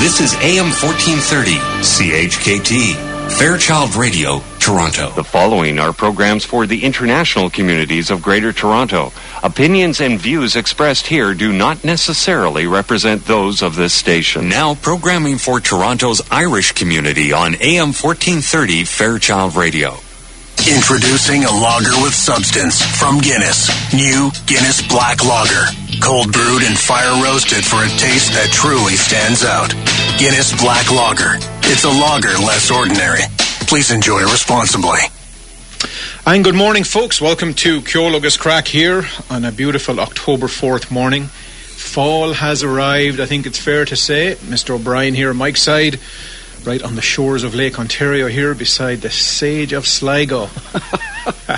This is AM 1430, CHKT, Fairchild Radio, Toronto. The following are programs for the international communities of Greater Toronto. Opinions and views expressed here do not necessarily represent those of this station. Now programming for Toronto's Irish community on AM 1430 Fairchild Radio. Introducing a lager with substance from Guinness. New Guinness Black Lager. Cold brewed and fire roasted for a taste that truly stands out. Guinness Black Lager. It's a lager less ordinary. Please enjoy responsibly. And good morning, folks. Welcome to Ceol agus Craic here on a beautiful October 4th morning. Fall has arrived, I think it's fair to say. Mr. O'Brien here on Mike's side, right on the shores of Lake Ontario here beside the Sage of Sligo.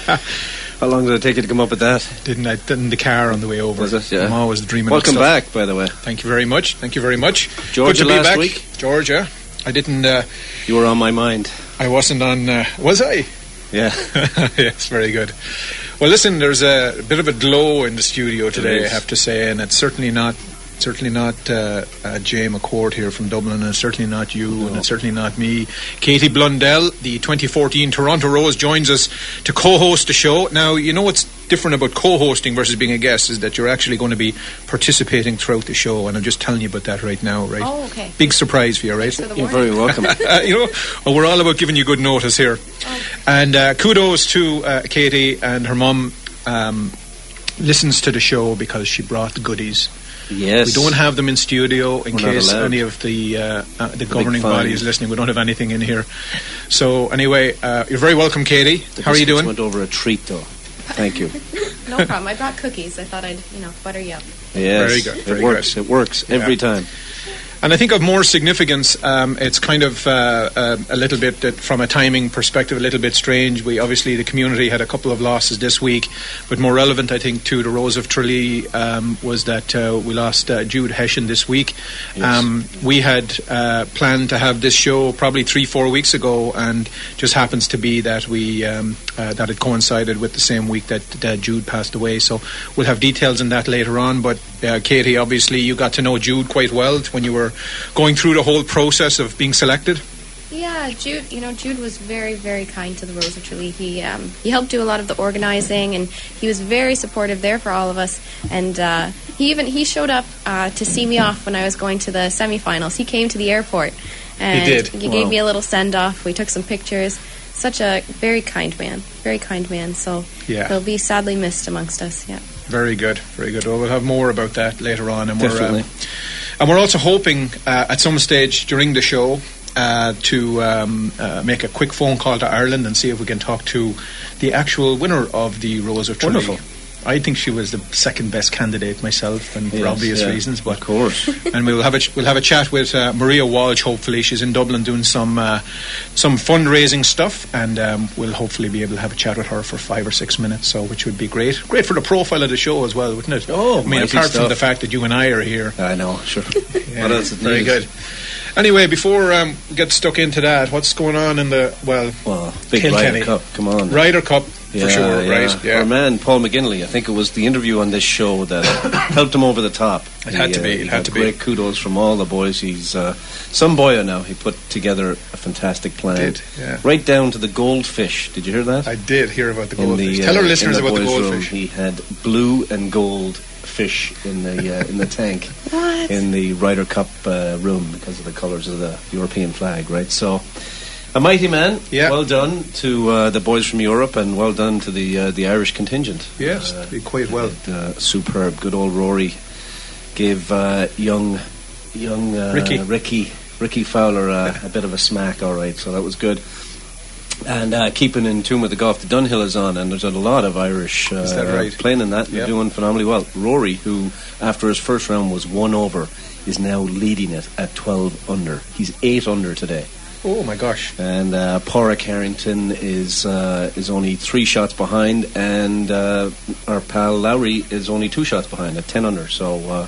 How long did it take you to come up with that? Didn't I? Didn't the car on the way over? Was it? Yeah. I'm always dreaming. Welcome back, by the way. Thank you very much. Thank you very much. Georgia Good to be last back. week? Georgia. I didn't. Uh, You were on my mind. I wasn't on. Uh, was I? Yeah. yes, very good. Well, listen, there's a bit of a glow in the studio today, I have to say, and it's certainly not. Certainly not uh, uh, Jay McCourt here from Dublin, and certainly not you, and it's certainly not me. Katie Blundell, the 2014 Toronto Rose, joins us to co-host the show. Now, you know what's different about co-hosting versus being a guest is that you're actually going to be participating throughout the show, and I'm just telling you about that right now, right? Oh, okay. Big surprise for you, right? For You're very welcome. Uh, you know, well, we're all about giving you good notice here. And uh, kudos to uh, Katie and her mum. Um, listens to the show because she brought the goodies. Yes. We don't have them in studio in We're case any of the uh, uh, the governing body is listening. We don't have anything in here. So anyway, uh, you're very welcome, Katie. The How are you biscuits doing? went over a treat, though. Thank you. No problem. I brought cookies. I thought I'd, you know, butter you up. Yes. Very good, very it works. good. It works Yeah. every time. And I think of more significance, um, it's kind of uh, uh, a little bit, uh, from a timing perspective, a little bit strange. We obviously, the community had a couple of losses this week, but more relevant, I think, to the Rose of Tralee um, was that uh, we lost uh, Jude Hessian this week. Um, we had uh, planned to have this show probably three, four weeks ago, and just happens to be that we um, uh, that it coincided with the same week that, that Jude passed away. So we'll have details on that later on. But uh, Katie, obviously, you got to know Jude quite well when you were going through the whole process of being selected. Yeah, Jude. You know, Jude was very, very kind to the Rose of Tralee. He um, he helped do a lot of the organizing, and he was very supportive there for all of us. And uh, he even he showed up uh, to see me off when I was going to the semifinals. He came to the airport, and did? he Wow. gave me a little send off. We took some pictures. Such a very kind man, very kind man. So Yeah. he'll be sadly missed amongst us. Yeah. Very good, very good. Well, we'll have more about that later on, and Definitely. we're uh, and we're also hoping uh, at some stage during the show. Uh, to um, uh, make a quick phone call to Ireland and see if we can talk to the actual winner of the Rose of Tralee. Wonderful. I think she was the second best candidate myself, and for obvious yeah. reasons. But Of course. and we'll have a ch- we'll have a chat with uh, Maria Walsh. Hopefully, she's in Dublin doing some uh, some fundraising stuff, and um, we'll hopefully be able to have a chat with her for five or six minutes. So, which would be great. Great for the profile of the show as well, wouldn't it? Oh, I mean, apart from the fact that you and I are here. I know, sure. Yeah, What else very good. Anyway, before um, we get stuck into that, what's going on in the well Well, big Kilkenny. Ryder Cup. Come on. Ryder Cup Yeah, for sure, yeah. right? Yeah, Our man Paul McGinley. I think it was the interview on this show that helped him over the top. It had He, to be, uh, it he had got to be. Great kudos from all the boys. He's uh, some boyo now. He put together a fantastic plan. Did, yeah. Right down to the goldfish. Did you hear that? I did hear about the goldfish. the, Tell uh, our listeners the about the boys' room, goldfish. he had blue and gold fish in the uh, in the tank What? in the Ryder Cup uh, room because of the colours of the European flag. Right, so. A mighty man. Yeah. Well done to uh, the boys from Europe, and well done to the uh, the Irish contingent. Yes, Uh, did quite well. did, uh, superb. Good old Rory gave uh, young young uh, Ricky. Ricky Rickie Fowler uh, a bit of a smack. All right, so that was good. And uh, keeping in tune with the golf, the Dunhill is on, and there's a lot of Irish uh, right? playing in that. and They're doing phenomenally well. Rory, who after his first round was one over, is now leading it at 12 under. He's eight under today. Oh my gosh. And uh, Padraig Harrington is uh, is only three shots behind, and uh, our pal Lowry is only two shots behind at ten under. So uh,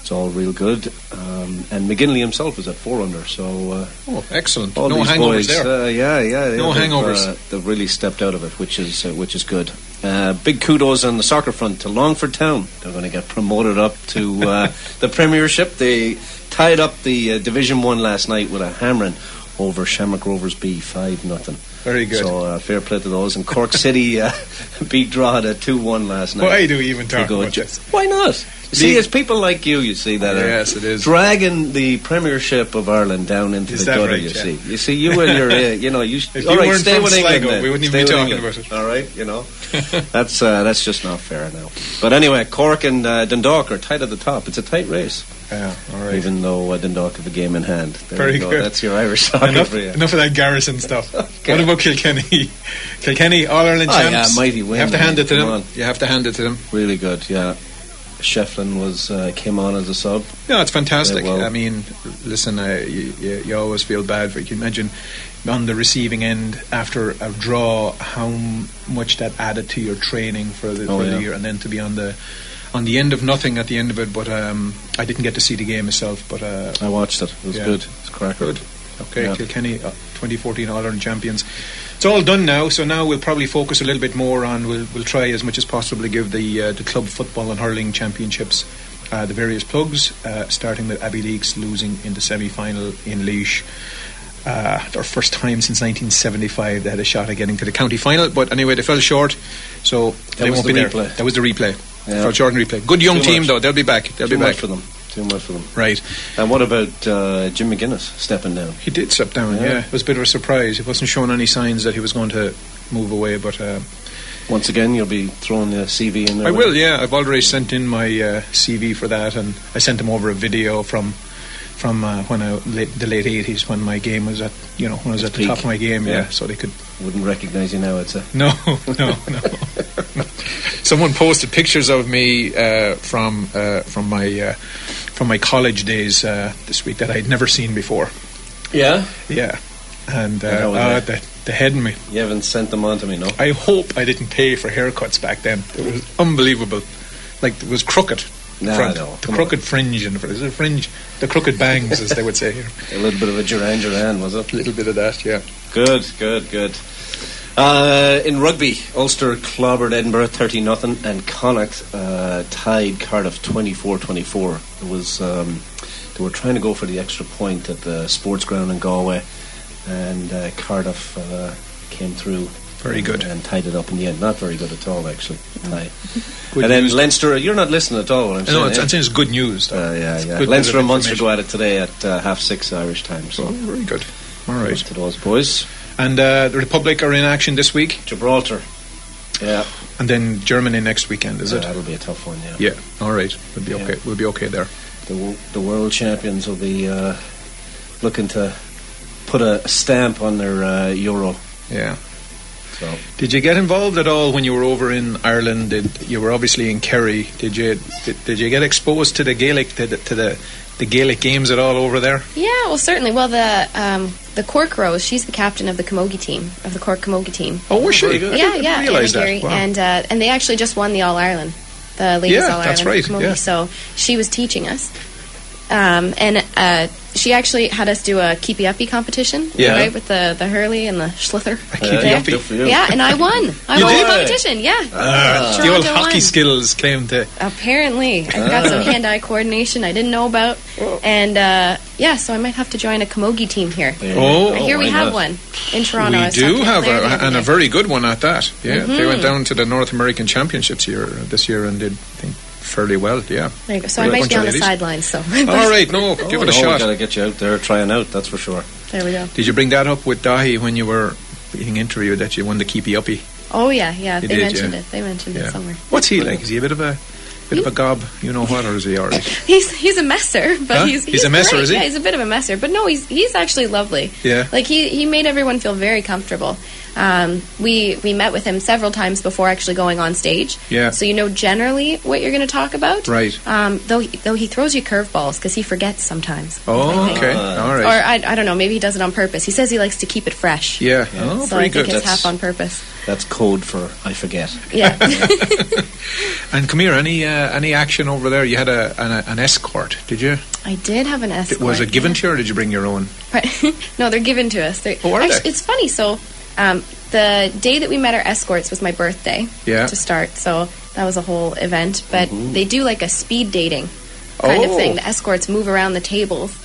it's all real good. Um, and McGinley himself is at four under. So uh, Oh, excellent. no hangovers boys, there. Uh, yeah, yeah, yeah, No they've, hangovers. Uh, they've really stepped out of it, which is uh, which is good. Uh, big kudos on the soccer front to Longford Town. They're going to get promoted up to uh, the Premiership. They tied up the uh, Division One last night with a hammering over Shamrock Rovers B five nothing. Very good. So uh, fair play to those. And Cork City uh, beat Drogheda two one last night. Why do we even talk go about ju- this? Why not? See, it's people like you, you see, that are Yes, it is. dragging the Premiership of Ireland down into Is the gutter. right, you yeah. see, you see, you and your, uh, you know, you. If all you right, weren't stay from with Sligo, England. then. we wouldn't Stay even be talking England. about it. All right, you know, that's uh, that's just not fair now. But anyway, Cork and uh, Dundalk are tight at the top. It's a tight race, Yeah, all right. even though uh, Dundalk have a game in hand. There Very you go. good. That's your Irish soccer Enough, for you. enough of that Garrison stuff. Okay. What about Kilkenny? Kilkenny, All Ireland Oh, yeah, champs. mighty You win, have to hand it to them. on. You have to hand it to them. Really good, yeah. Shefflin was uh, came on as a sub. No, it's fantastic. Well- I mean, listen, uh, you, you, you always feel bad for. You can imagine on the receiving end after a draw how much that added to your training for the, Oh, for yeah. the year, and then to be on the on the end of nothing at the end of it. But um, I didn't get to see the game myself. But uh, I watched it. It was Yeah. good. It's cracker. Good. Okay, Yeah. Kilkenny, uh, 2014 All Ireland champions. It's all done now, so now we'll probably focus a little bit more on. We'll, we'll try as much as possible to give the uh, the club football and hurling championships uh, the various plugs. Uh, starting with Abbeyleix losing in the semi final in Laois. Uh, their first time since 1975 they had a shot at getting to the county final, but anyway they fell short, so they won't the be replay. there. That was the replay. Yeah. Fell short in replay. Good young Too team much. though. They'll be back. They'll Too be much back. for them. Too much for them. Right. And what about uh, Jim McGuinness stepping down? He did step down, Yeah. yeah. It was a bit of a surprise. He wasn't showing any signs that he was going to move away, but uh, Once again, you'll be throwing the CV in there. I will, yeah. I've already sent in my uh, CV for that, and I sent him over a video from from uh, when I late, the late eighties when my game was at you know when I was Its at the top of my game, yeah. Yeah. So they could Wouldn't recognise you now, I'd say. no, no, no. Someone posted pictures of me uh, from uh, from my uh, from my college days uh, this week that I'd never seen before. Yeah? Yeah, and uh, And how was uh, the the head in me. You haven't sent them on to me, no? I hope I didn't pay for haircuts back then. It was unbelievable. Like it was crooked. No, front, no, the come crooked fringe and there's a fringe, the crooked bangs, as they would say here. A little bit of a Duran Duran, was it? A little bit of that, yeah. Good, good, good. Uh, in rugby, Ulster clobbered Edinburgh 30 nothing, and Connacht uh, tied Cardiff 24 24. It was, um, they were trying to go for the extra point at the sports ground in Galway, and uh, Cardiff uh, came through. Very good. And tied it up in the end. Not very good at all, actually. Tie. And then. Leinster, you're not listening at all. I'm saying, No, it's, eh? I'm saying it's good news. Though. Uh, yeah, It's yeah. Leinster and Munster go at it today at uh, half six Irish time. So Oh, very good. All right. to those boys. And uh, the Republic are in action this week, Gibraltar. Yeah, and then Germany next weekend, is it? that'll be a tough one. Yeah, Yeah. All right. We'll be Yeah. okay. We'll be okay there. The the world champions will be uh, looking to put a stamp on their uh, Euro. Yeah. So Did you get involved at all when you were over in Ireland? Did you were obviously in Kerry? Did you did, did you get exposed to the Gaelic to the, to the the Gaelic games at all over there? Yeah, well, certainly. Well, the um, the Cork Rose, she's the captain of the Camogie team, of the Cork Camogie team. Oh, was she? very good. I yeah, didn't yeah, realize that. Wow. and uh, and they actually just won the All Ireland, the ladies Yeah, All Ireland. that's right, Camogie. yeah. So she was teaching us, um, and uh, she actually had us do a keepy uppy competition, Yeah. right, with the the Hurley and the sliotar. keepy uppy. Good for you. Yeah, and I won. I You won did? the competition. Yeah, Uh, the old hockey won. skills came to. Apparently, I've got some hand-eye coordination I didn't know about, and uh, yeah, so I might have to join a Camogie team here. there Oh, you go. here we have not? one in Toronto. I we do have a, and a very good one at that. Yeah, they Mm-hmm. went down to the North American Championships here this year and did I think fairly well. Yeah. There you go. So I might be of on the sidelines. So All right, no, give it a Oh, shot. We got to get you out there trying out. That's for sure. there we go. Did you bring that up with Dáithí when you were being interviewed that you won the keepy uppy? Oh yeah, yeah. You they did, mentioned yeah. it. They mentioned Yeah. it somewhere. What's he like? Is he a bit of a bit of a gob? You know what, or is he alright? He's he's a messer, but Huh? he's He's a messer, great. is he? Yeah, he's a bit of a messer, but no, he's he's actually lovely. Yeah. Like he he made everyone feel very comfortable. Um, we we met with him several times before actually going on stage. Yeah. So you know generally what you're going to talk about. Right. Um, though he, though he throws you curveballs because he forgets sometimes. Oh, okay, Ah. all Or. I, I don't know, maybe he does it on purpose. He says he likes to keep it fresh. Yeah. Oh, so very I think good. it's That's- half on purpose. That's code for I forget. Yeah. And come here, any uh, any action over there? You had a an, an escort, did you? I did have an escort. Was it given yeah. to you, or did you bring your own? no, they're given to us. They're, Oh, are actually, they? It's funny. So, um, the day that we met our escorts was my birthday. Yeah. To start, so that was a whole event. But they do like a speed dating kind of Oh. thing. The escorts move around the tables.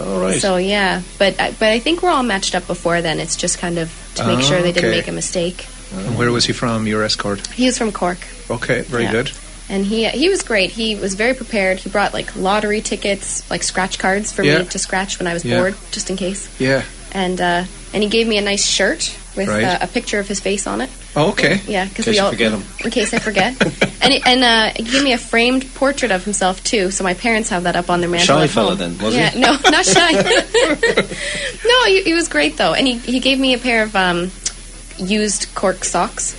All right. So yeah, but I- but I think we're all matched up before then. It's just kind of to make Oh, sure they didn't make a mistake. And where was he from, your escort? He was from Cork. Okay, very Yeah. good. And he he was great. He was very prepared. He brought like lottery tickets, like scratch cards for Yeah. me to scratch when I was Yeah. bored, just in case. Yeah. And uh, and he gave me a nice shirt with Right. uh, a picture of his face on it. Oh, okay. Yeah, because In case we you all forget him. in case I forget. and he, and uh, he gave me a framed portrait of himself too. So my parents have that up on their mantle. Shy at fella then, was yeah, he? no, not shy. no, he, he was great though, and he he gave me a pair of um, used cork socks.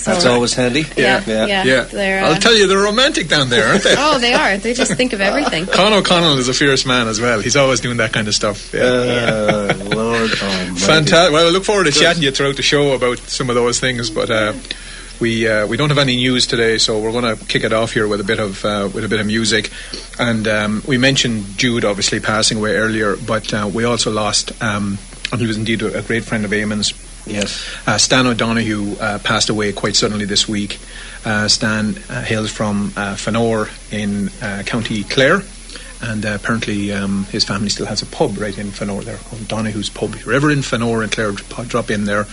So, That's always handy. yeah, yeah, Yeah. Yeah. They're, uh, I'll tell you, they're romantic down there, aren't they? Oh, they are. They just think of everything. Con O'Connell is a fierce man as well. He's always doing that kind of stuff. Yeah. Uh, Lord Almighty. Fantastic. Well, I look forward to chatting you throughout the show about some of those things, but uh, we uh, we don't have any news today, so we're going to kick it off here with a bit of uh, with a bit of music. And um, we mentioned Jude obviously passing away earlier, but uh, we also lost, um, and he was indeed a, a great friend of Eamon's. Yes. Uh, Stan O'Donoghue uh, passed away quite suddenly this week. Uh, Stan uh, hails from uh, in uh, County Clare, and uh, apparently um, his family still has a pub right in Fanor there called Donoghue's Pub. If you're ever in Fanor in Clare, drop in there.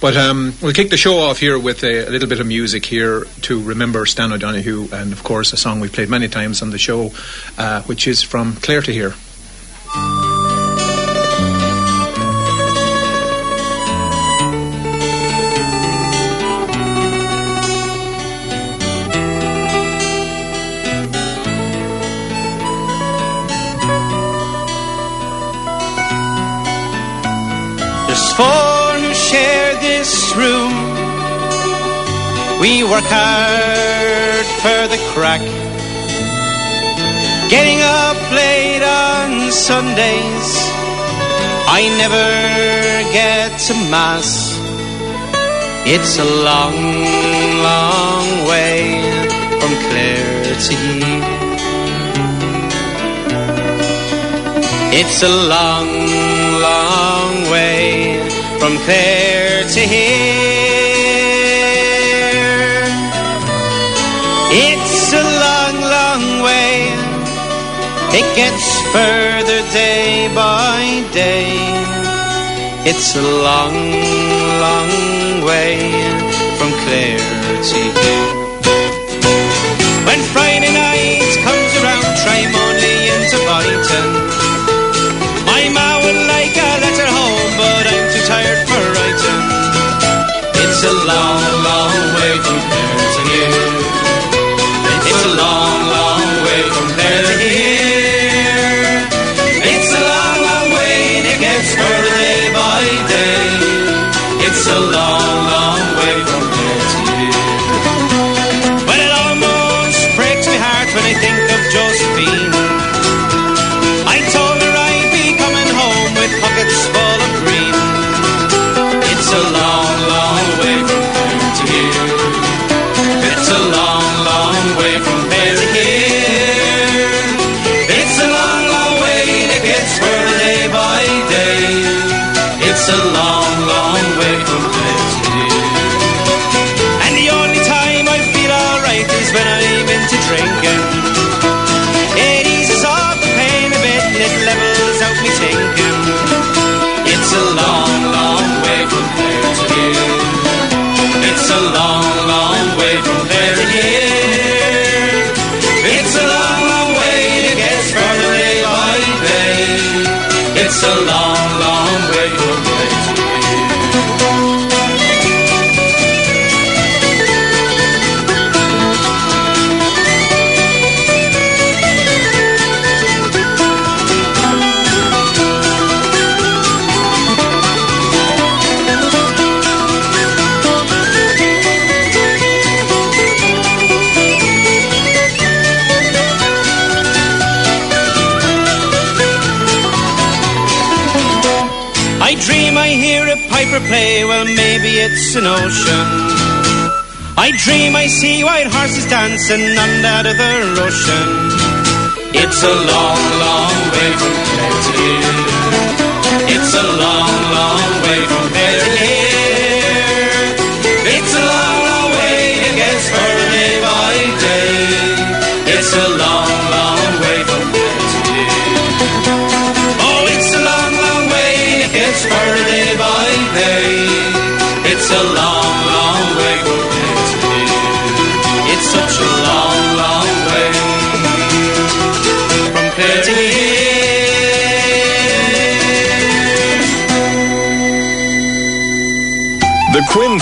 But um, we'll kick the show off here with a, a little bit of music here to remember Stan O'Donoghue, and of course a song we've played many times on the show, which is from Clare to Here. We work hard for the crack. Getting up late on Sundays. I never get to Mass. It's a long, long way from Clare to here. It's a long, long way from Clare to here. Gets further day by day. It's a long, long way from Clare to here. When Friday night Long, long an ocean. I dream I see white horses dancing on the ocean. It's a long, long way from there to here. It's a long, long way from there to here.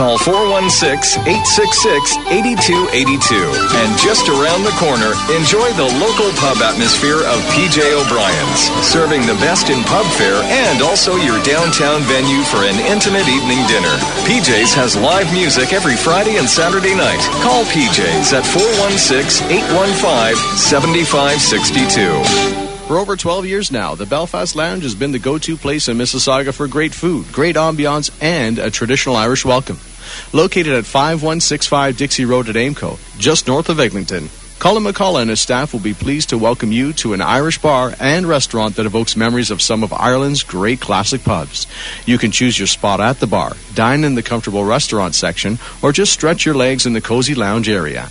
Call 416 866 8282. And just around the corner, enjoy the local pub atmosphere of PJ O'Brien's, serving the best in pub fare and also your downtown venue for an intimate evening dinner. PJ's has live music every Friday and Saturday night. Call PJ's at 416 815 7562. For over 12 years now, the Belfast Lounge has been the go-to place in Mississauga for great food, great ambiance, and a traditional Irish welcome. Located at 5165 Dixie Road at Aimco, just north of Eglinton, Colin McCullough and his staff will be pleased to welcome you to an Irish bar and restaurant that evokes memories of some of Ireland's great classic pubs. You can choose your spot at the bar, dine in the comfortable restaurant section, or just stretch your legs in the cozy lounge area.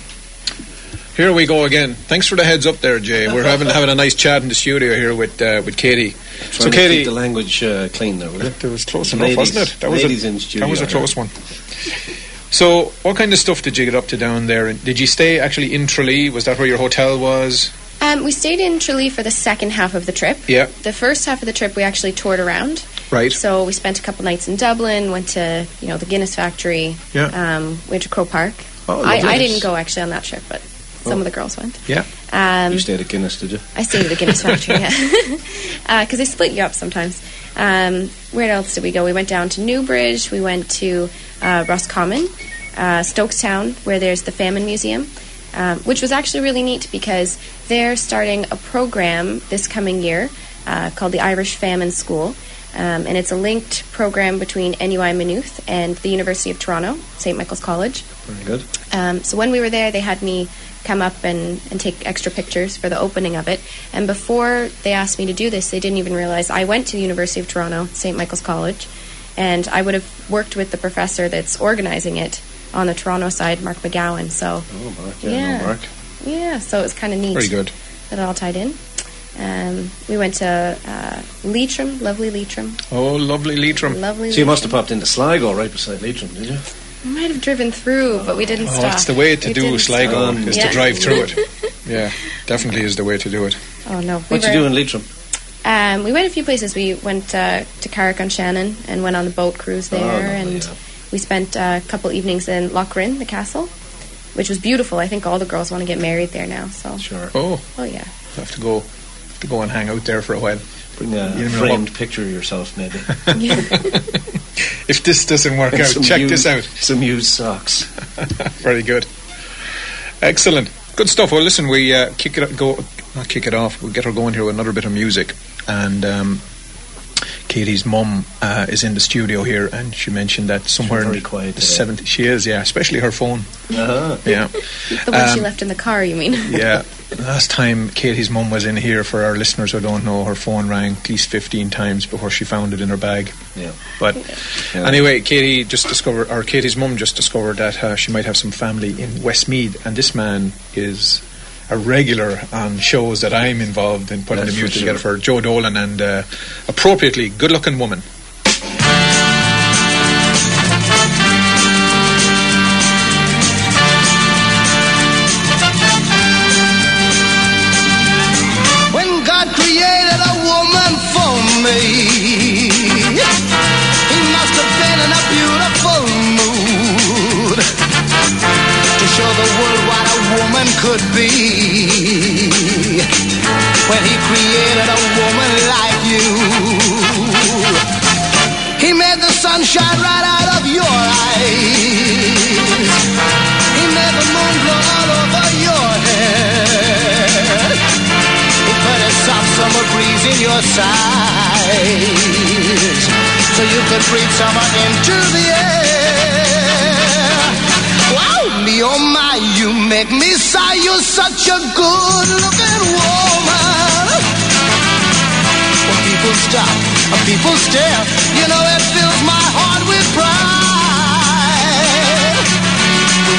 here we go again. Thanks for the heads up there, Jay. We're having having a nice chat in the studio here with uh, with Katie. Trying so, to Katie, keep the language uh, clean there, will you? That was close Ladies- enough, wasn't it? That was ladies a, in studio That was a here. close one. So, what kind of stuff did you get up to down there? And Did you stay actually in Tralee? Was that where your hotel was? Um, we stayed in Tralee for the second half of the trip. Yeah. The first half of the trip, we actually toured around. Right. So we spent a couple nights in Dublin, went to you know the Guinness factory. Yeah. Um, went to Croke Park. Oh, I. I didn't go actually on that trip, but some Oh. of the girls went. Yeah. Um, You stayed at Guinness, did you? I stayed at the Guinness factory, yeah, because they split you up sometimes. Um, where else did we go? We went down to Newbridge. We went to uh, Roscommon, uh, Strokestown, where there's the Famine Museum, um, which was actually really neat because they're starting a program this coming year uh, called the Irish Famine School. Um, and it's a linked program between NUI Maynooth and the University of Toronto, St. Michael's College. Very good. Um, so when we were there, they had me come up and, and take extra pictures for the opening of it. And before they asked me to do this, they didn't even realize I went to the University of Toronto, St. Michael's College, and I would have worked with the professor that's organizing it on the Toronto side, Mark McGowan. So Oh, Mark. Yeah, Yeah. no, Mark. yeah, so it was kind of neat Very good. that it all tied in. Um, we went to uh, Leitrim, lovely Leitrim, Oh, lovely Leitrim. lovely. So you must have popped into Sligo right beside Leitrim, did you? We might have driven through, but we didn't Oh, stop. it's the way to We do Sligo stop. is Yeah. to drive through it. Yeah, definitely is the way to do it. Oh no! we What you do in Leitrim? Um, we went a few places. We went uh, to Carrick on Shannon and went on the boat cruise there, Oh, lovely, and yeah. we spent uh, a couple evenings in Lough Rynn, the castle, which was beautiful. I think all the girls want to get married there now. So, Sure. Oh, oh yeah, have to go, have to go and hang out there for a while. Bring a You know framed what- picture of yourself, maybe. If this doesn't work out, check used- this out. Some used socks. Very good. Excellent. Good stuff. Well, listen, we uh, kick it go not kick it off. We'll get her going here with another bit of music. And um, Katie's mum uh, is in the studio here, and she mentioned that somewhere very in quiet the today. 70s. She is, yeah, especially her phone. Uh-huh. Yeah. the one she Um, left in the car. You mean? yeah. Last time Katie's mum was in here, for our listeners who don't know, her phone rang at least 15 times before she found it in her bag. Yeah. But Yeah. anyway, Katie just discovered, or Katie's mum just discovered that uh, she might have some family in Westmeath, and this man is a regular on shows that I'm involved in putting That's the music together for Joe Dolan, and uh, appropriately good-looking woman. Your skies. So you could breathe someone into the air. Wow, me oh my, you make me sigh. You're such a good looking woman. When people stop, when people stare, you know it fills my heart with pride.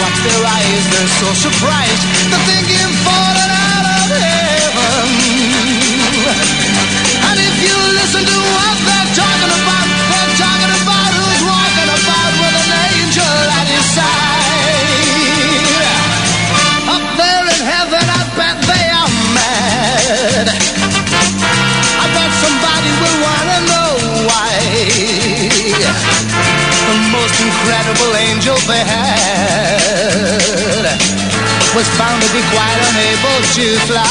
Watch their eyes, they're so surprised to think you've they had was found to be quite unable to fly.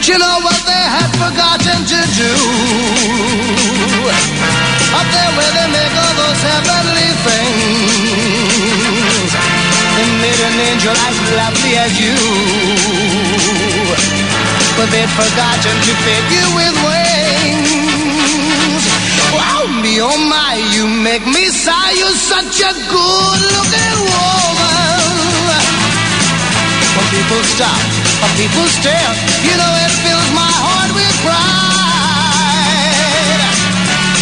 Do you know what they had forgotten to do? Up there where they make all those heavenly things. They made an angel as lovely as you. But they'd forgotten to fit you with wings. Me oh my, you make me sigh. You're such a good looking woman. When people stop, when people stare, you know it fills my heart with pride.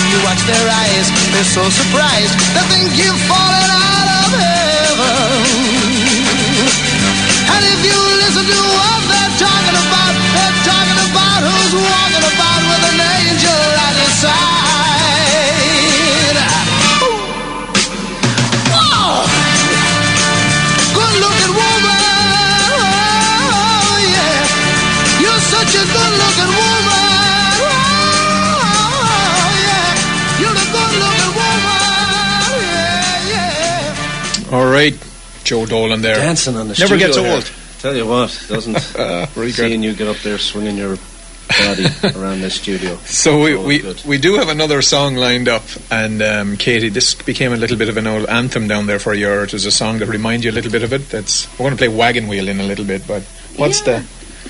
You watch their eyes, they're so surprised. They think you've fallen out of heaven. And if you listen to what they're talking about, they're talking about who's walking All right, Joe Dolan there. Dancing on the Never studio gets here. old. Tell you what, doesn't Uh, very good. seeing you get up there swinging your body around the studio. So we, we, good. we do have another song lined up, and um, Katie, this became a little bit of an old anthem down there for you. Or it was a song that reminds you a little bit of it. That's we're going to play Wagon Wheel in a little bit, but what's the?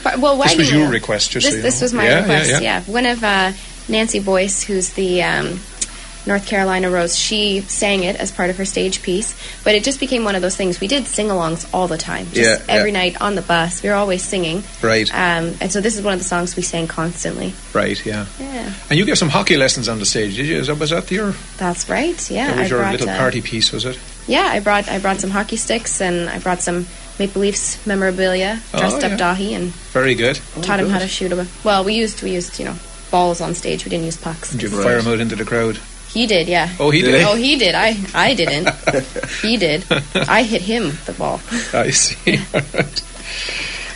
But, well, This Wagon was your request, just this, so you this know. was my Yeah, yeah, request. yeah. Yeah, one of uh, Nancy Boyce, who's the um, North Carolina Rose, she sang it as part of her stage piece. But it just became one of those things. We did sing-alongs all the time, just Yeah, every yeah. night on the bus. We were always singing. Right. Um, and so this is one of the songs we sang constantly. Right, yeah. Yeah, And you gave some hockey lessons on the stage, did you? Is that, was that your, that's right. Yeah, that was I your little uh, party piece, was it? Yeah, I brought I brought some hockey sticks and I brought some Maple Leafs memorabilia. Oh, Dressed yeah. up Dáithí and Very good. taught him how to shoot a. Well, we used we used you know balls on stage. We didn't use pucks. Did you fire him out into the crowd? He did, yeah. Oh, he did? Oh, he did. I I didn't. he did. I hit him the ball. I see.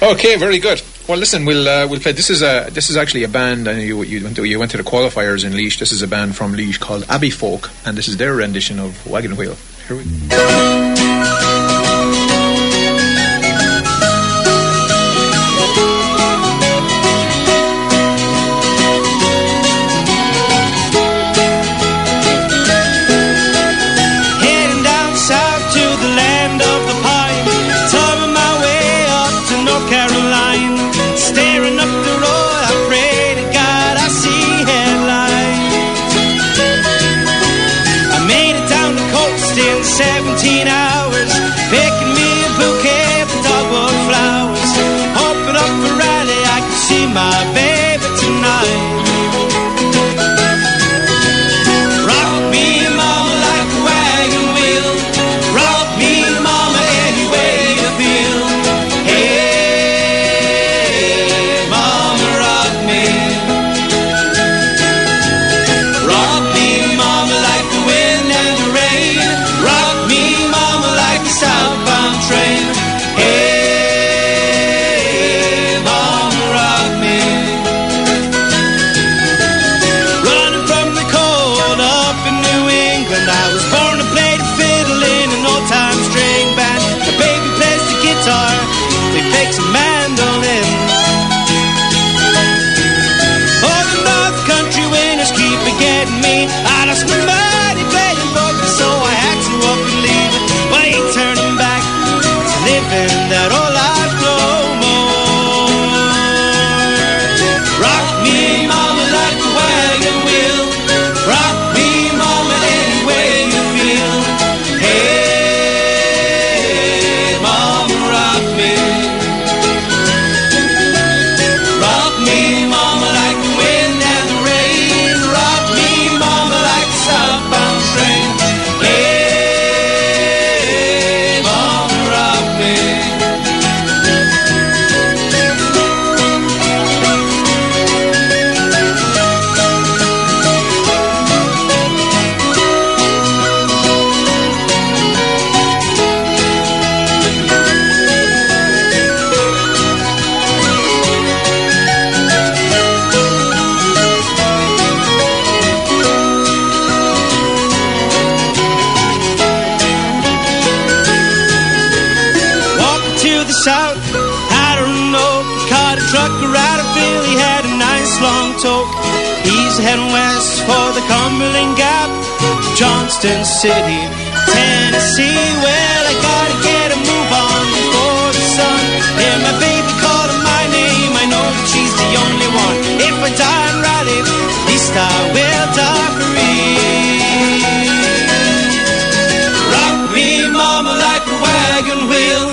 okay, very good. Well, listen, we'll uh, we'll play. This is a this is actually a band. I know you you went to you went to the qualifiers in Laois. This is a band from Laois called Abbey Folk, and this is their rendition of Wagon Wheel. Here we. Heading Heading west for the Cumberland Gap, Johnson City, Tennessee. Well, I gotta get a move on before the sun. Hear my baby calling my name. I know that she's the only one. If I die in Raleigh, at least I will die free. Rock me, mama, like a wagon wheel.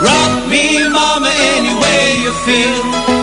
Rock me, mama, any way you feel.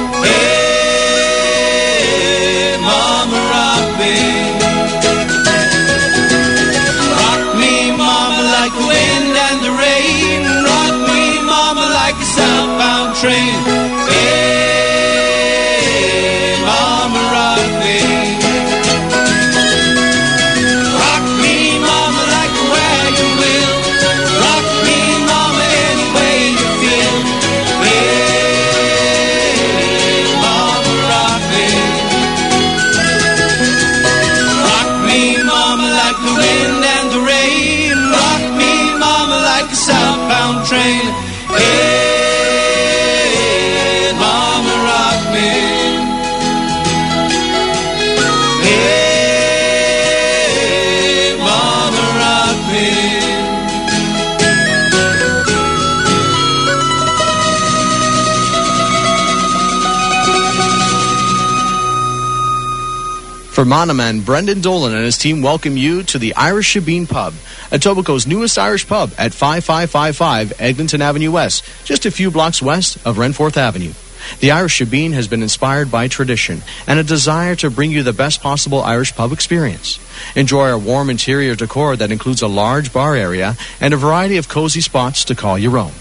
Fermanagh man Brendan Dolan and his team welcome you to the Irish Shebeen Pub, Etobicoke's newest Irish pub at 5555 Eglinton Avenue West, just a few blocks west of Renforth Avenue. The Irish Shebeen has been inspired by tradition and a desire to bring you the best possible Irish pub experience. Enjoy our warm interior decor that includes a large bar area and a variety of cozy spots to call your own.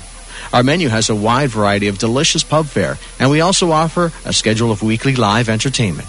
Our menu has a wide variety of delicious pub fare, and we also offer a schedule of weekly live entertainment.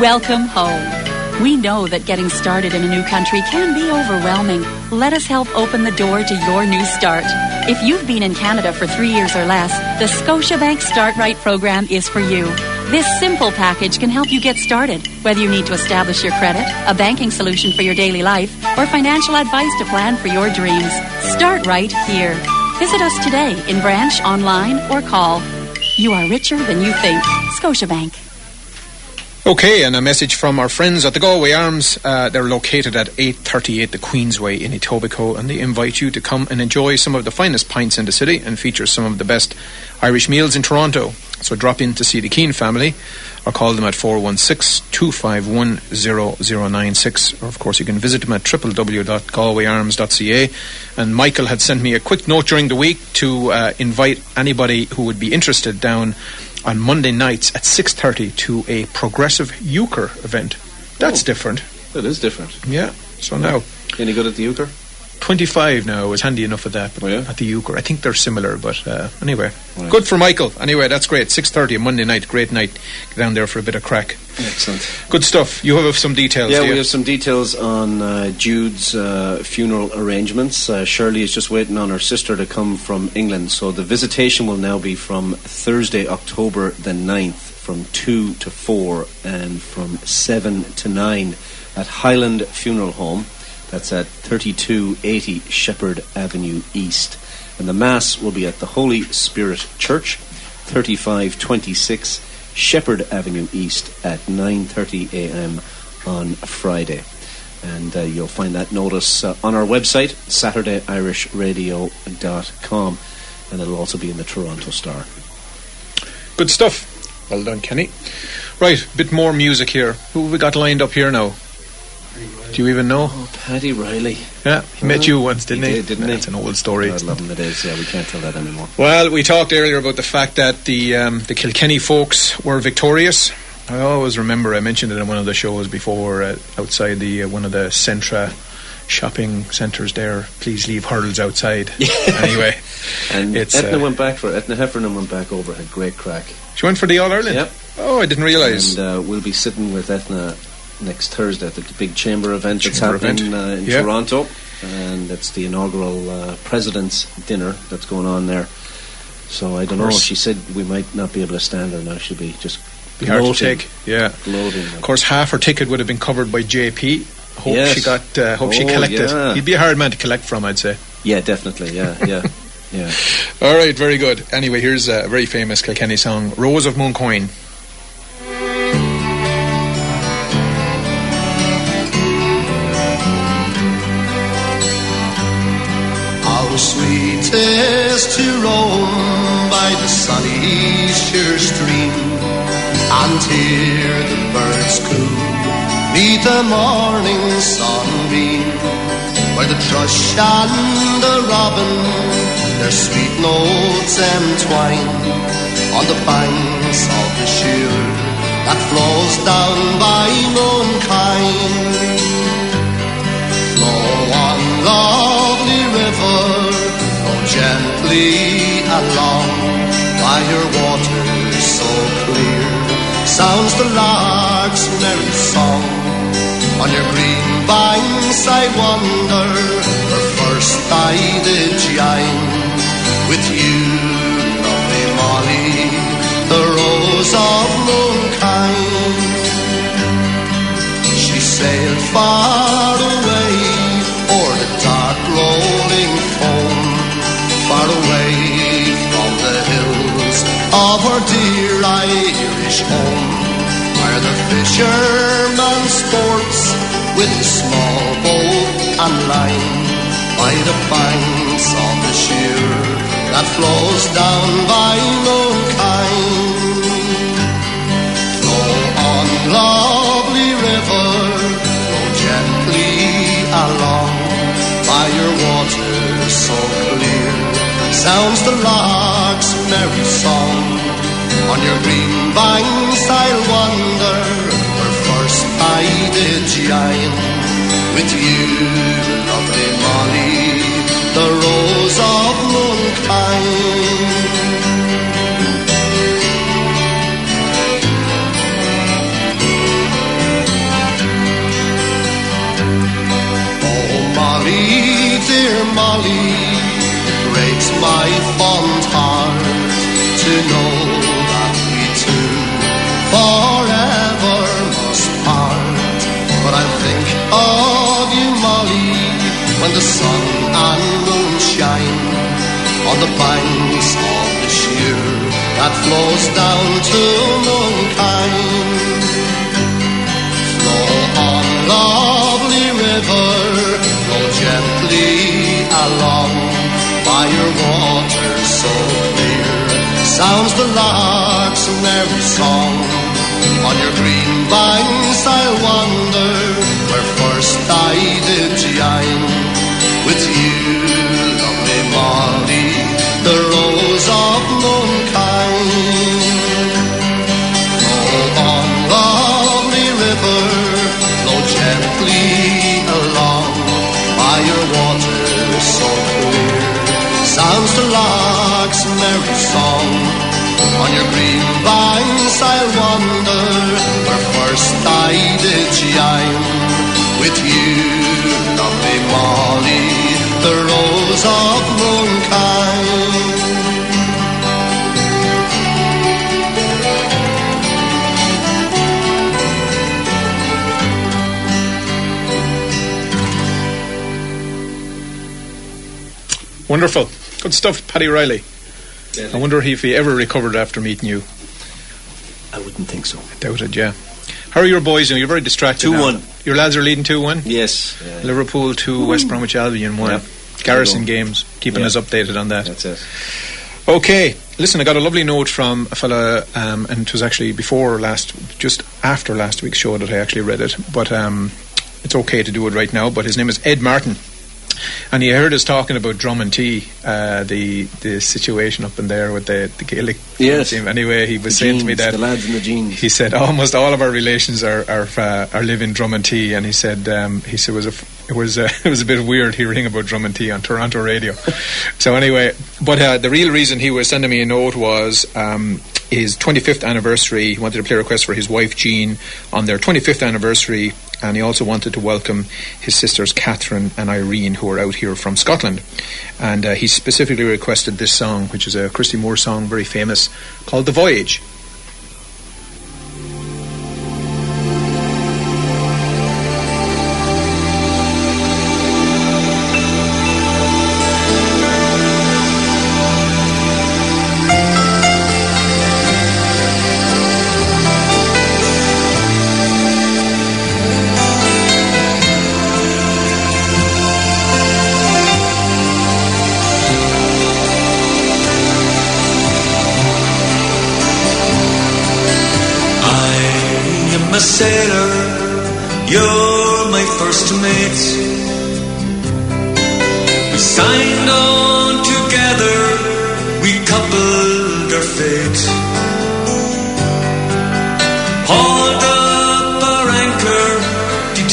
Welcome home. We know that getting started in a new country can be overwhelming. Let us help open the door to your new start. If you've been in Canada for three years or less, the Scotiabank Start Right program is for you. This simple package can help you get started, whether you need to establish your credit, a banking solution for your daily life, or financial advice to plan for your dreams. Start right here. Visit us today in branch, online, or call. You are richer than you think. Scotiabank. Okay, and a message from our friends at the Galway Arms. Uh, they're located at 838 the Queensway in Etobicoke, and they invite you to come and enjoy some of the finest pints in the city and feature some of the best Irish meals in Toronto. So drop in to see the Keane family or call them at 416 251 0096. Or, of course, you can visit them at www.galwayarms.ca. And Michael had sent me a quick note during the week to uh, invite anybody who would be interested down on Monday nights at 6.30 to a progressive euchre event. That's Oh. different. That is different. Yeah. So now, Any good at the euchre? 25 now is handy enough at that, but Oh, yeah? at the euchre. I think they're similar, but uh, anyway. Right. Good for Michael. Anyway, that's great. 6.30 Monday night, great night. Get down there for a bit of crack. Excellent. Good stuff. You have some details, Yeah, we you? have some details on uh, Jude's uh, funeral arrangements. Uh, Shirley is just waiting on her sister to come from England, so the visitation will now be from Thursday, October the 9th, from 2 to 4 and from 7 to 9 at Highland Funeral Home. That's at 3280 Sheppard Avenue East. And the Mass will be at the Holy Spirit Church, 3526 Sheppard Avenue East at 9:30 a.m. on Friday. And uh, you'll find that notice uh, on our website, SaturdayIrishRadio.com, and it'll also be in the Toronto Star. Good stuff. Well done, Kenny. Right, a bit more music here. Who we got lined up here now? Do you even know? Oh, Paddy Reilly. Yeah, he met you once, didn't he? did, didn't That's he? an old story. God love him it is. Yeah, we can't tell that anymore. Well, we talked earlier about the fact that the um, the Kilkenny folks were victorious. I always remember I mentioned it in one of the shows before uh, outside the uh, one of the Centra shopping centres there, please leave hurdles outside. anyway, And It's, Etna uh, went back for Etna Heffernan went back over, had great crack. she went for the All Ireland. Yep. Oh, I didn't realise. And uh, we'll be sitting with Etna next Thursday at the big chamber event that's happening event. Uh, in. Toronto, and it's the inaugural uh, president's dinner that's going on there. So I don't know. She said we might not be able to stand her now. She'll be just Be hard to take. Yeah. gloating. Of course, half her ticket would have been covered by JP. Hope Yes. she got. Uh, hope she Oh, collected. yeah. He'd be a hard man to collect from, I'd say. Yeah, definitely. Yeah, yeah, yeah. All right, very good. Anyway, here's a very famous Kilkenny song, "Rose of Mooncoin." How sweet is to roam by the sunny Suir stream and hear the birds coo, meet the morning sunbeam, where the thrush and the robin their sweet notes entwine on the banks of the Suir that flows down by Mooncoin. Flow on, lovely river, gently along by your waters so clear. Sounds the lark's merry song. On your green banks I wander, where first I did join with you, lovely Molly, the rose of Mooncoin. She sailed far of her dear Irish home, where the fisherman sports with small boat and line by the banks of the Suir that flows down by Mooncoin. Flow on, lovely river, flow gently along by your waters so clear. Sounds the lark's merry song. On your green banks I'll wander, where first I did join with you, lovely Molly, the rose of. Oh, Molly, dear Molly, it breaks my fond heart to know forever must part. But I think of you, Molly, when the sun and moon shine on the banks of the Suir that flows down to Mooncoin. Flow on, lovely river, flow gently along by your waters so clear. Sounds the lark's merry song. On your green banks I'll wander, where first I did join with you, lovely Molly, the rose of Mooncoin. Flow on, lovely river, flow gently along by your waters so clear. Sounds the lark's merry song. On your green banks I'll wander, where first I did join with you, lovely Molly, the rose of Mooncoin. Wonderful, good stuff, Paddy Reilly. I wonder if he ever recovered after meeting you. I wouldn't think so. Doubt it, yeah. How are your boys doing? You're very distracted. now. 2-1. Your lads are leading two one. Yes. Yeah. Liverpool two, West Bromwich Albion one. Yep. Garrison games, keeping Yeah. us updated on that. That's it. Okay, listen, I got a lovely note from a fella, um, and it was actually before last, just after last week's show that I actually read it, but um, it's okay to do it right now. But his name is Ed Martin. And he heard us talking about Dromintee, uh, the the situation up in there with the, the Gaelic Yes. team. Anyway, he was The saying to me that the lads in the jeans. he said almost all of our relations are are, uh, are live in Dromintee, and he said um, he said it was a it was uh, it was a bit weird hearing about Dromintee on Toronto radio. so anyway, but uh, the real reason he was sending me a note was um, his 25th anniversary. He wanted to play a request for his wife Jean on their 25th anniversary, and he also wanted to welcome his sisters Catherine and Irene, who are out here from Scotland. And uh, he specifically requested this song, which is a Christy Moore song, very famous, called "The Voyage."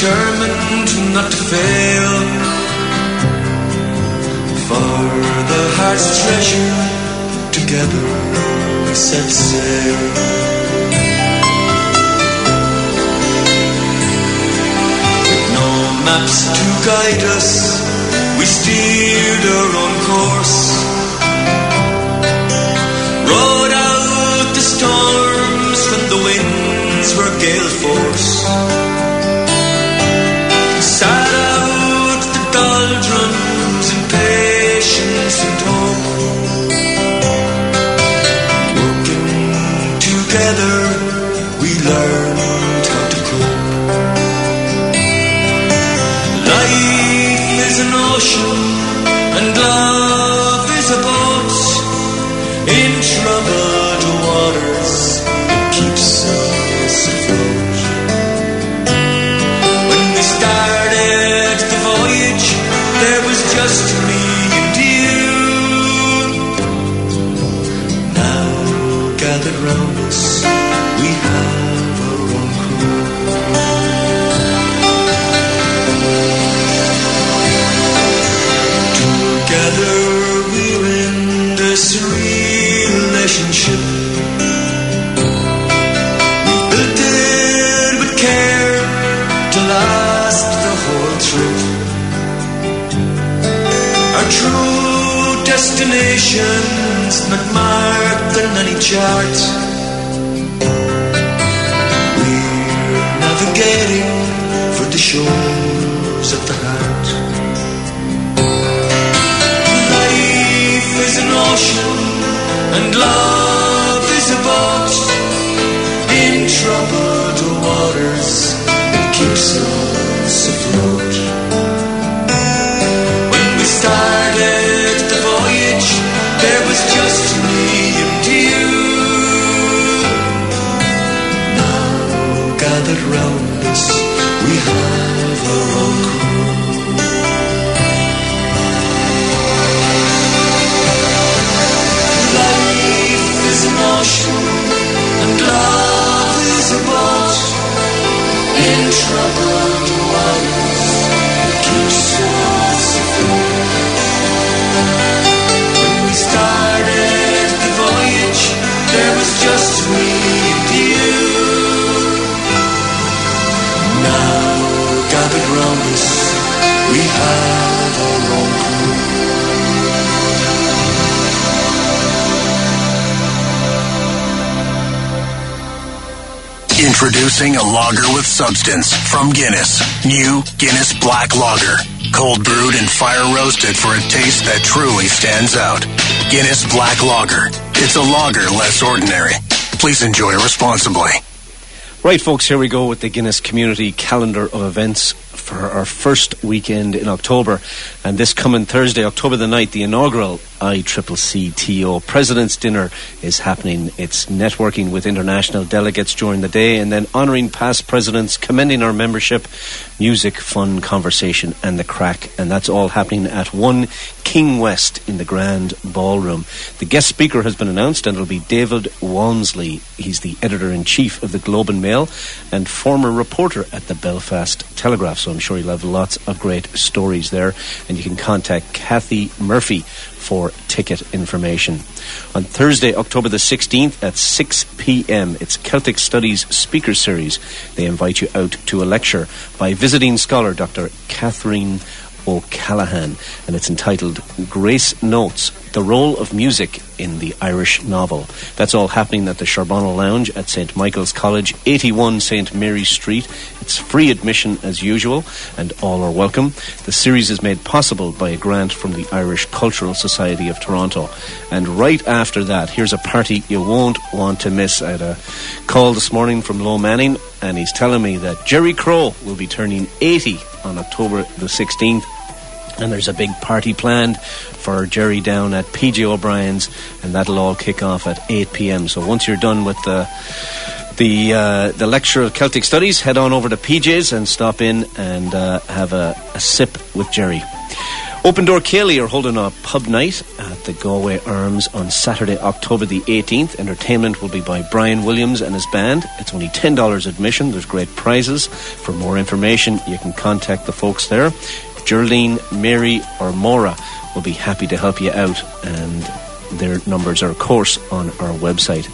Determined not to fail. For the heart's treasure, together we set sail. No maps to guide us. We steered our own course. Rode out the storms when the winds were gale force. Destination's not marked on any chart. We're navigating for the shores of the heart. Life is an ocean and love is a boat in troubled waters. It keeps us Introducing a lager with substance from Guinness. New Guinness Black Lager. Cold brewed and fire roasted for a taste that truly stands out. Guinness Black Lager. It's a lager less ordinary. Please enjoy responsibly. Right, folks, here we go with the Guinness Community Calendar of Events for our first weekend in October. And this coming Thursday, October the 9th, the inaugural ICCCTO President's Dinner is happening. It's networking with international delegates during the day and then honouring past presidents, commending our membership, music, fun, conversation, and the crack. And that's all happening at 1 King West in the Grand Ballroom. The guest speaker has been announced and it'll be David Walmsley. He's the editor in chief of the Globe and Mail and former reporter at the Belfast Telegraph. So I'm sure you'll have lots of great stories there. And you can contact Kathy Murphy for ticket information. On Thursday, October the 16th at 6 p.m., it's Celtic Studies Speaker Series. They invite you out to a lecture by visiting scholar Dr. Catherine O'Callaghan, and it's entitled Grace Notes The Role of Music in the Irish Novel. That's all happening at the Charbonnel Lounge at St. Michael's College, 81 St. Mary's Street. It's free admission as usual, and all are welcome. The series is made possible by a grant from the Irish Cultural Society of Toronto. And right after that, here's a party you won't want to miss. I had a call this morning from Low Manning, and he's telling me that Jerry Crow will be turning 80 on October the 16th. And there's a big party planned for Jerry down at PJ O'Brien's, and that'll all kick off at 8 p.m. So once you're done with the the uh, the lecture of Celtic Studies, head on over to PJ's and stop in and uh, have a, a sip with Jerry. Open Door Cayley are holding a pub night at the Galway Arms on Saturday, October the 18th. Entertainment will be by Brian Williams and his band. It's only $10 admission. There's great prizes. For more information, you can contact the folks there. Geraldine, Mary, or Maura will be happy to help you out, and their numbers are, of course, on our website.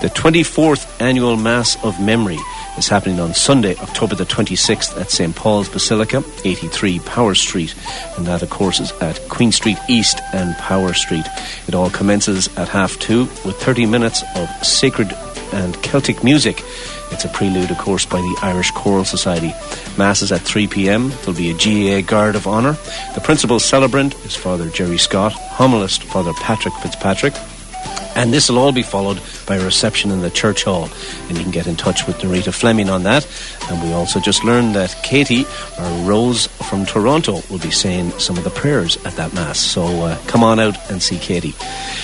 The 24th Annual Mass of Memory is happening on Sunday, October the 26th at St. Paul's Basilica, 83 Power Street, and that, of course, is at Queen Street East and Power Street. It all commences at half two with 30 minutes of sacred and Celtic music. It's a prelude, of course, by the Irish Choral Society. Mass is at 3 p.m. There'll be a GAA Guard of Honour. The principal celebrant is Father Jerry Scott, homilist Father Patrick Fitzpatrick. And this will all be followed by a reception in the church hall. And you can get in touch with Narita Fleming on that. And we also just learned that Katie, or Rose from Toronto, will be saying some of the prayers at that Mass. So uh, come on out and see Katie.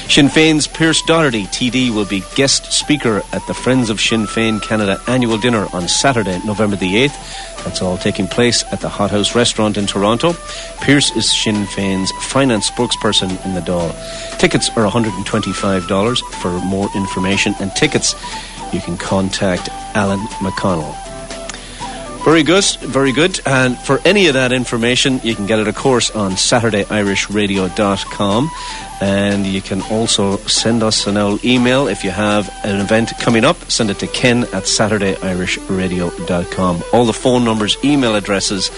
Sinn Féin's Pearse Doherty, TD, will be guest speaker at the Friends of Sinn Féin Canada annual dinner on Saturday, November the 8th. That's all taking place at the Hot House restaurant in Toronto. Pearse is Sinn Féin's finance spokesperson in the Dáil. Tickets are $125 for more information and tickets you can contact Alan McConnell. Very good, very good. And for any of that information, you can get it, of course, on SaturdayIrishRadio.com. And you can also send us an old email if you have an event coming up. Send it to ken at SaturdayIrishRadio.com. All the phone numbers, email addresses,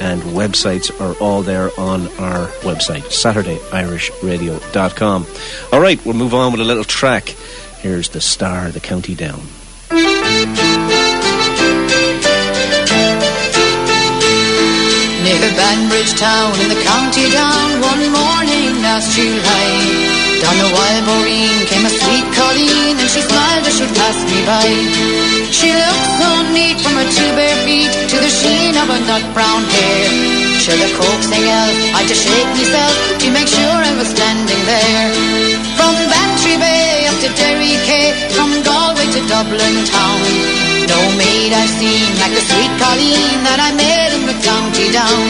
and websites are all there on our website, SaturdayIrishRadio.com. All right, we'll move on with a little track. Here's the star, the county down. Near Banbridge town in the county down one morning last July. Down the wild Maureen came a sweet Colleen and she smiled as she passed me by. She looked so neat from her two bare feet to the sheen of her nut brown hair. Sure the coaxing elf, I had to shake myself to make sure I was standing there. From Bantry Bay up to Derry Quay, from Galway to Dublin town. No maid I've seen like the sweet Colleen that I met in the county down.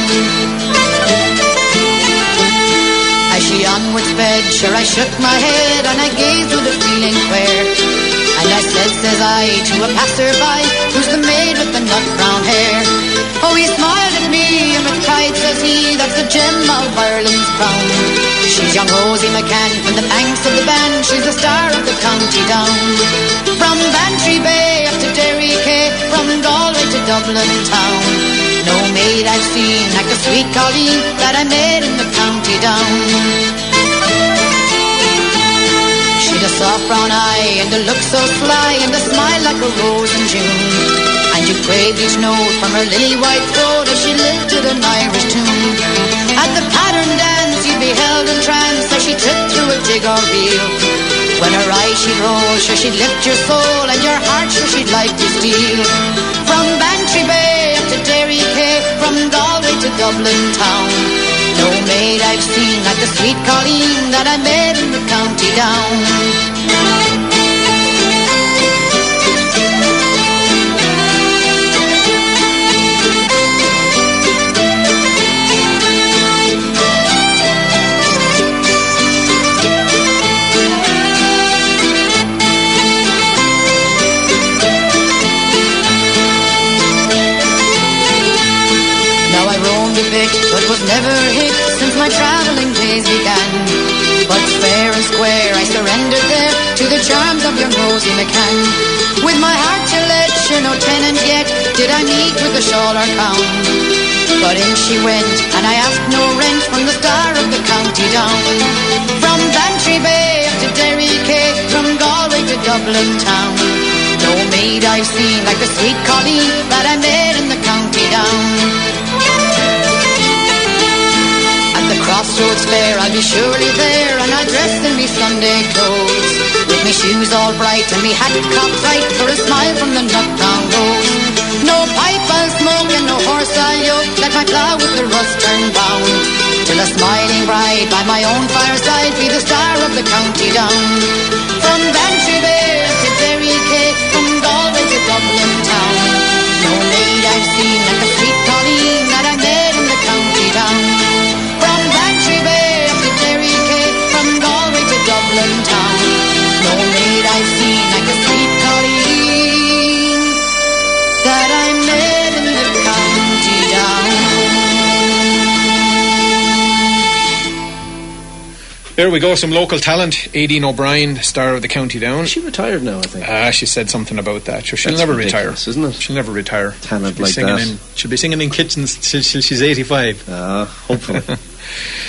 As she onward sped, sure I shook my head and I gazed with a feeling queer. And I said, says I, to a passerby, who's the maid with the nut brown hair? Oh, he smiled at me and with pride says he, that's the gem of Ireland's crown. She's young Rosie McCann from the banks of the Bann, she's the star of the county down. From Bantry Bay Dublin town. No maid I've seen like the sweet Colleen that I met in the county down. She'd a soft brown eye and a look so sly and a smile like a rose in June. And you craved each note from her lily white throat as she lifted an Irish tune. At the pattern dance you'd be held in trance as she tripped through a jig or reel. When her eyes she'd roll, sure she'd lift your soul and your heart sure she'd like to steal. From Bantry Bay up to Derry Quay, from Galway to Dublin town. No maid I've seen like the sweet Colleen that I met in the county down. Was never hit since my travelling days began. But fair and square, I surrendered there to the charms of your Rosie McCann. With my heart to let you no tenant yet, did I meet with the shawl or pound. But in she went, and I asked no rent from the star of the county down. From Bantry Bay up to Derry Quay, from Galway to Dublin town. No maid I've seen like the sweet Colleen that I met in the county down. Crossroads fair, I'll be surely there, and I'll dress in me Sunday clothes. With me shoes all bright and me hat cocked right for a smile from the brown rose. No pipe I'll smoke and no horse I'll yoke, let my plough with the rust turn round. Till a smiling bride by my own fireside be the star of the county down. From Bantry Bay to Derry Quay, from Galway to Dublin There we go, some local talent. Aideen O'Brien, star of the County Down. She retired now, I think. Ah, she said something about that. Sure, she'll That's never retire, isn't it? She'll never retire. Talent she'll like singing that. In, she'll be singing in kitchens till, till she's 85. Ah, hopefully.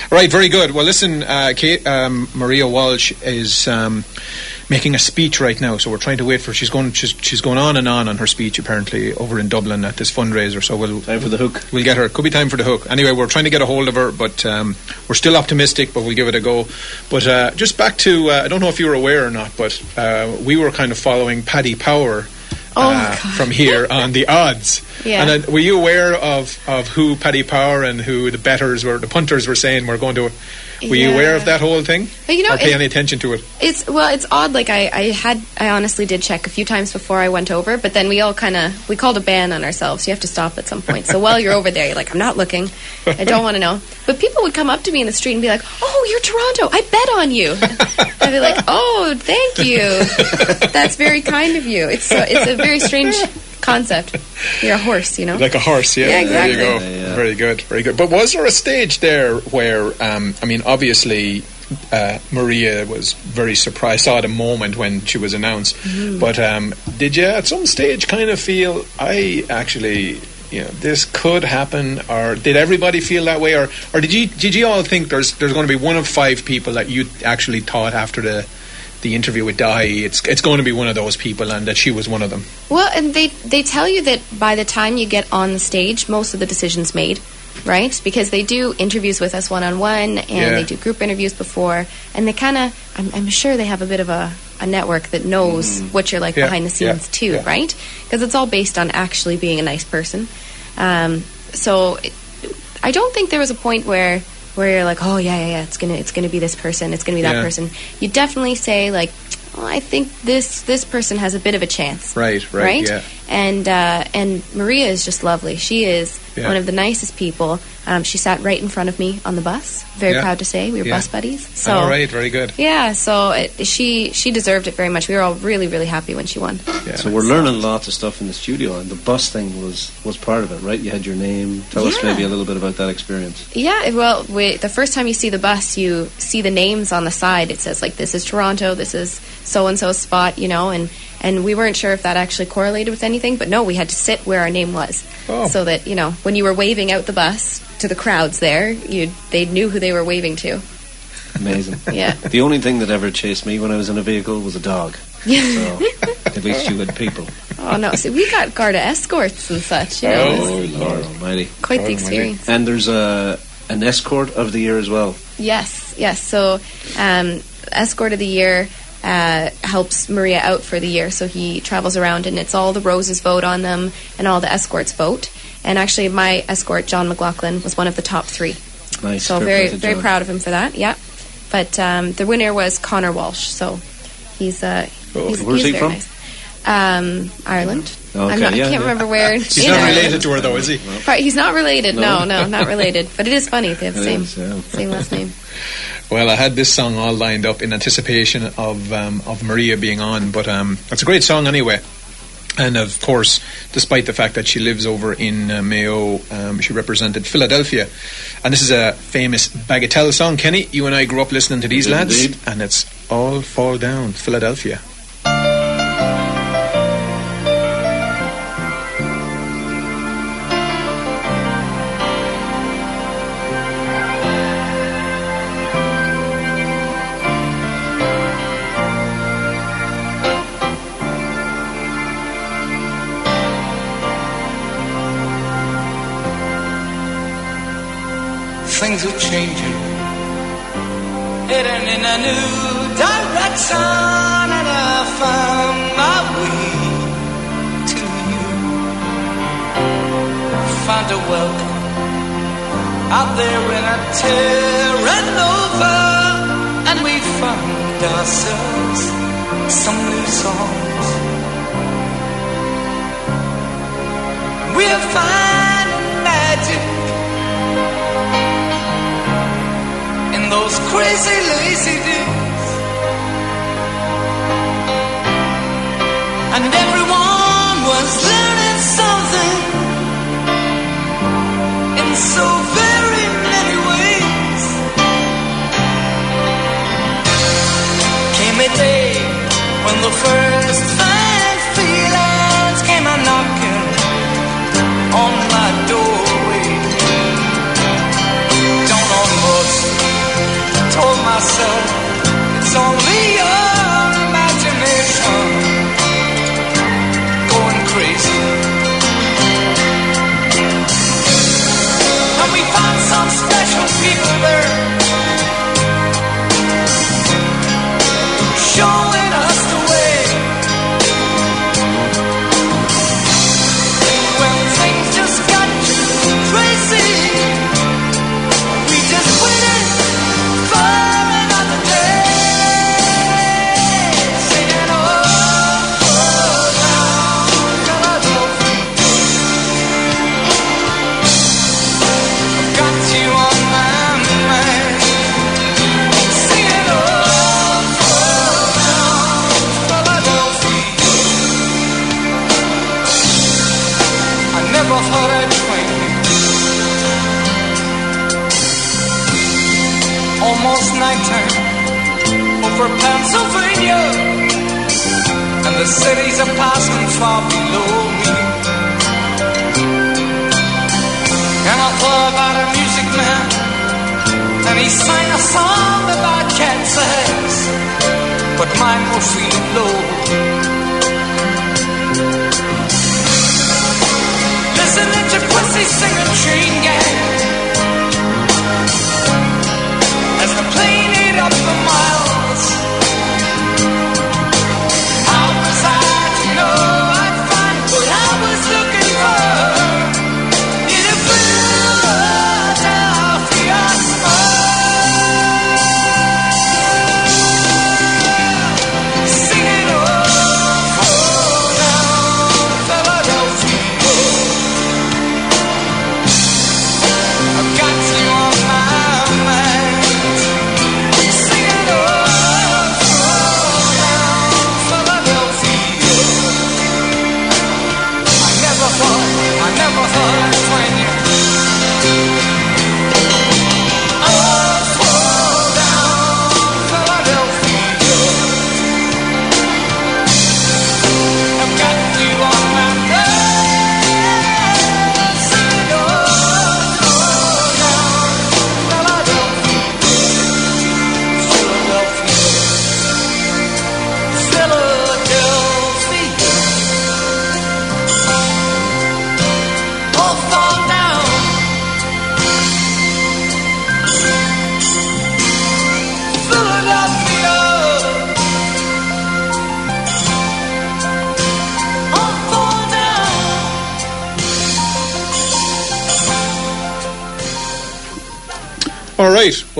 Right, very good. Well, listen, uh, Kate, um, Maria Walsh is um, making a speech right now, so we're trying to wait for. She's going. She's, she's going on and on on her speech apparently over in Dublin at this fundraiser. So we'll time for the hook. We'll get her. Could be time for the hook. Anyway, we're trying to get a hold of her, but um, we're still optimistic. But we'll give it a go. But uh, just back to. Uh, I don't know if you were aware or not, but uh, we were kind of following Paddy Power. Oh, uh, from here on the odds. Yeah. And uh, were you aware of, of who Paddy Power and who the betters were, the punters were saying were going to? Were you aware of that whole thing? But you know, or pay it- any attention to it? It's well, it's odd. Like I, I had, I honestly did check a few times before I went over, but then we all kind of we called a ban on ourselves. You have to stop at some point. So while you're over there, you're like, I'm not looking. I don't want to know. But people would come up to me in the street and be like, Oh, you're Toronto. I bet on you. I'd be like, Oh, thank you. That's very kind of you. It's a, it's a very strange concept. You're a horse, you know. Like a horse, yeah. Yeah, There you go. exactly. Very good, very good. But was there a stage there where, um, I mean, obviously, uh, Maria was very surprised. Saw a moment when she was announced. Mhm. But um, did you, at some stage, kind of feel I actually, you know, this could happen, or did everybody feel that way, or or did you did you all think there's there's going to be one of five people that you actually thought after the the interview with Dáithí, it's it's going to be one of those people, and that she was one of them. Well, and they they tell you that by the time you get on the stage, most of the decisions made, right? Because they do interviews with us one on one, and Yeah. they do group interviews before, and they kind of, I'm, I'm sure they have a bit of a, a network that knows what you're like Yeah, behind the yeah, scenes too, yeah. right? Because it's all based on actually being a nice person. Um, so it, I don't think there was a point where where you're like, oh yeah, yeah, yeah, it's gonna it's gonna be this person, it's gonna be that person. You definitely say like, well, I think this this person has a bit of a chance Right, right, yeah. and uh, and Maria is just lovely. She is Yeah. one of the nicest people. Um, she sat right in front of me on the bus. Very Yeah. proud to say we were Yeah. bus buddies. So all right, very good. yeah, so it, she she deserved it very much. We were all really really happy when she won. So we're learning lots of stuff in the studio, and the bus thing was was part of it, right? You had your name. Tell us maybe a little bit about that experience. Yeah, well, we, the first time you see the bus, you see the names on the side. It says like this is Toronto, this is so and so spot, you know, and and we weren't sure if that actually correlated with anything, but no, we had to sit where our name was, Oh. so that you know when you were waving out the bus to the crowds there, you they knew who they were waving to. Amazing. Yeah. The only thing that ever chased me when I was in a vehicle was a dog. So at least you had people. Oh no, see, we got Garda escorts and such. You know, it was Oh Lord Almighty! Quite the experience. And there's a an escort of the year as well. Yes, yes. So, um, escort of the year uh, helps Maria out for the year. So he travels around, and it's all the roses vote on them, and all the escorts vote. And actually, my escort, John McLaughlin, was one of the top three. Nice, So very very John. proud of him for that. Yeah. But um, the winner was Connor Walsh. So he's uh, Oh, he's, where's he's he from? nice. Um, Ireland. Okay, I'm not, yeah, I can't yeah. remember where. He's not Ireland. related to her, though, is he? Right, he's not related. No, No. no, not related. But it is funny. They have the same is, yeah. same last name. Well, I had this song all lined up in anticipation of um, of Maria being on, but um, it's a great song anyway. And of course, despite the fact that she lives over in uh, Mayo, um, she represented Philadelphia. And this is a famous Bagatelle song. Kenny, you and I grew up listening to these Did lads, and it's All Fall Down, Philadelphia. Things are changing, heading in a new direction, and I found my way to you. Found a welcome out there in a Terra Nova, and we found ourselves some new songs. We're finding those crazy lazy days. And everyone was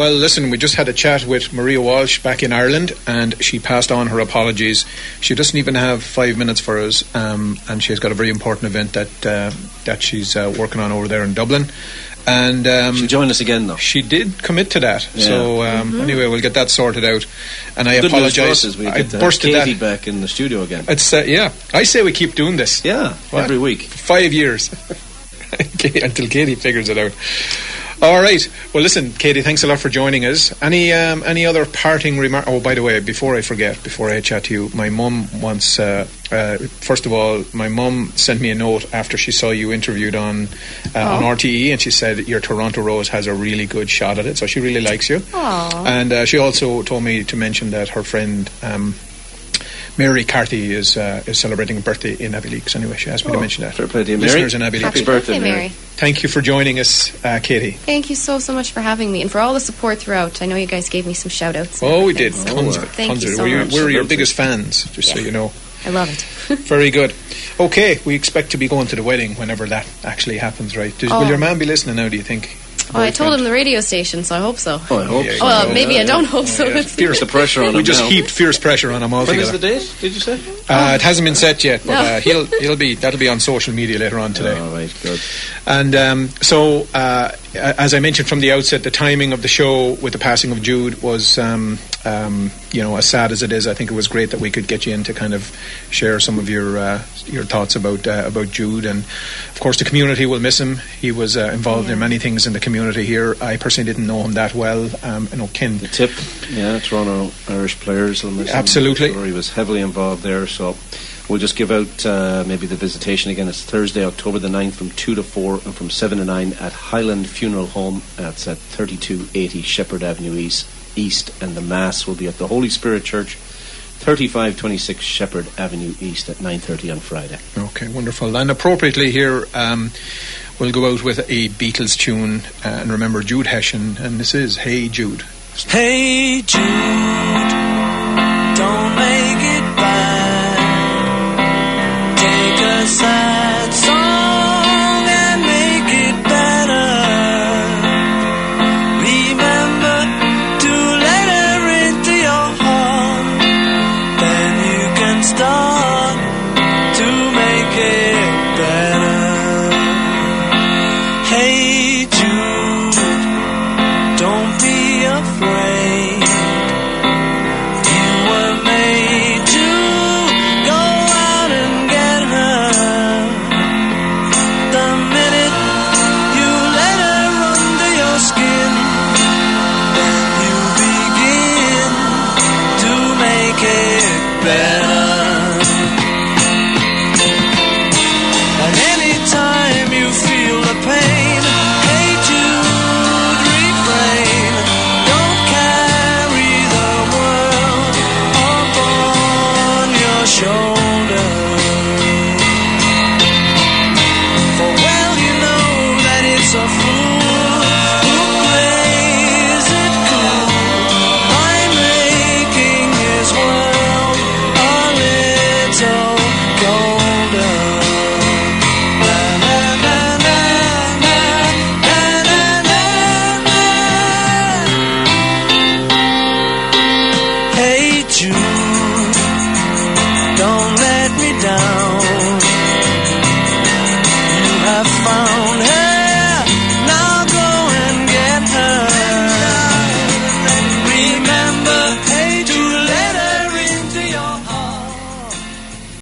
Well, listen, we just had a chat with Maria Walsh back in Ireland, and she passed on her apologies. She doesn't even have five minutes for us, um, and she's got a very important event that uh, that she's uh, working on over there in Dublin. And um, She'll join us again, though. She did commit to that. Yeah. So um, anyway, we'll get that sorted out. And I Good apologise. us is we I get uh, bursted Katie that. back in the studio again. It's uh, yeah. I say we keep doing this. Yeah, What? every week. Five years until Katie figures it out. All right. Well, listen, Katie. Thanks a lot for joining us. Any um, any other parting remark? Oh, by the way, before I forget, before I chat to you, my mum once. Uh, uh, first of all, my mum sent me a note after she saw you interviewed on uh, on Oh. RTE, and she said your Toronto Rose has a really good shot at it. So she really likes you. Aw. And uh, she also told me to mention that her friend. Um, Mary Carthy is uh, is celebrating a birthday in Abbeyleix. Anyway, she asked me to Oh, mention that. fair play to you, Mary. Listeners in Abbeyleix. Happy birthday, Mary. Thank you for joining us, uh, Katie. Thank you so, so much for having me and for all the support throughout. I know you guys gave me some shout outs. Oh, we did. Tons of it. Thank Tons you of it. so we're, much. we're your biggest fans, just so you know. I love it. Very good. Okay, we expect to be going to the wedding whenever that actually happens, right? Does, Oh. Will your man be listening now, do you think? Oh, I told him the radio station, so I hope so. Oh, I hope Yeah, so. Well, yeah, maybe yeah, I don't hope so. Yeah. Fierce the pressure on We him just now. heaped fierce pressure on him When altogether. is the date? Did you say? Uh, it hasn't been set yet, but No. uh, he'll he'll be that'll be on social media later on today. All right, good. And um, so, uh, as I mentioned from the outset, the timing of the show with the passing of Jude was, um, um, you know, as sad as it is. I think it was great that we could get you in to kind of share some of your uh, your thoughts about uh, about Jude. And of course, the community will miss him. He was uh, involved in many things in the community here. I personally didn't know him that well. Um, you know, Ken. The tip, yeah, Toronto Irish players. will miss. Absolutely. I'm sure he was heavily involved there, so we'll just give out uh, maybe the visitation again. It's Thursday, October the 9th from 2 to 4 and from 7 to 9 at Highland Funeral Home. That's at 3280 Sheppard Avenue East, East, and the Mass will be at the Holy Spirit Church, 3526 Sheppard Avenue East at 9.30 on Friday. Okay, wonderful. And appropriately here, um, we'll go out with a Beatles tune uh, and remember Jude Hessian, and this is Hey Jude. Hey Jude, don't make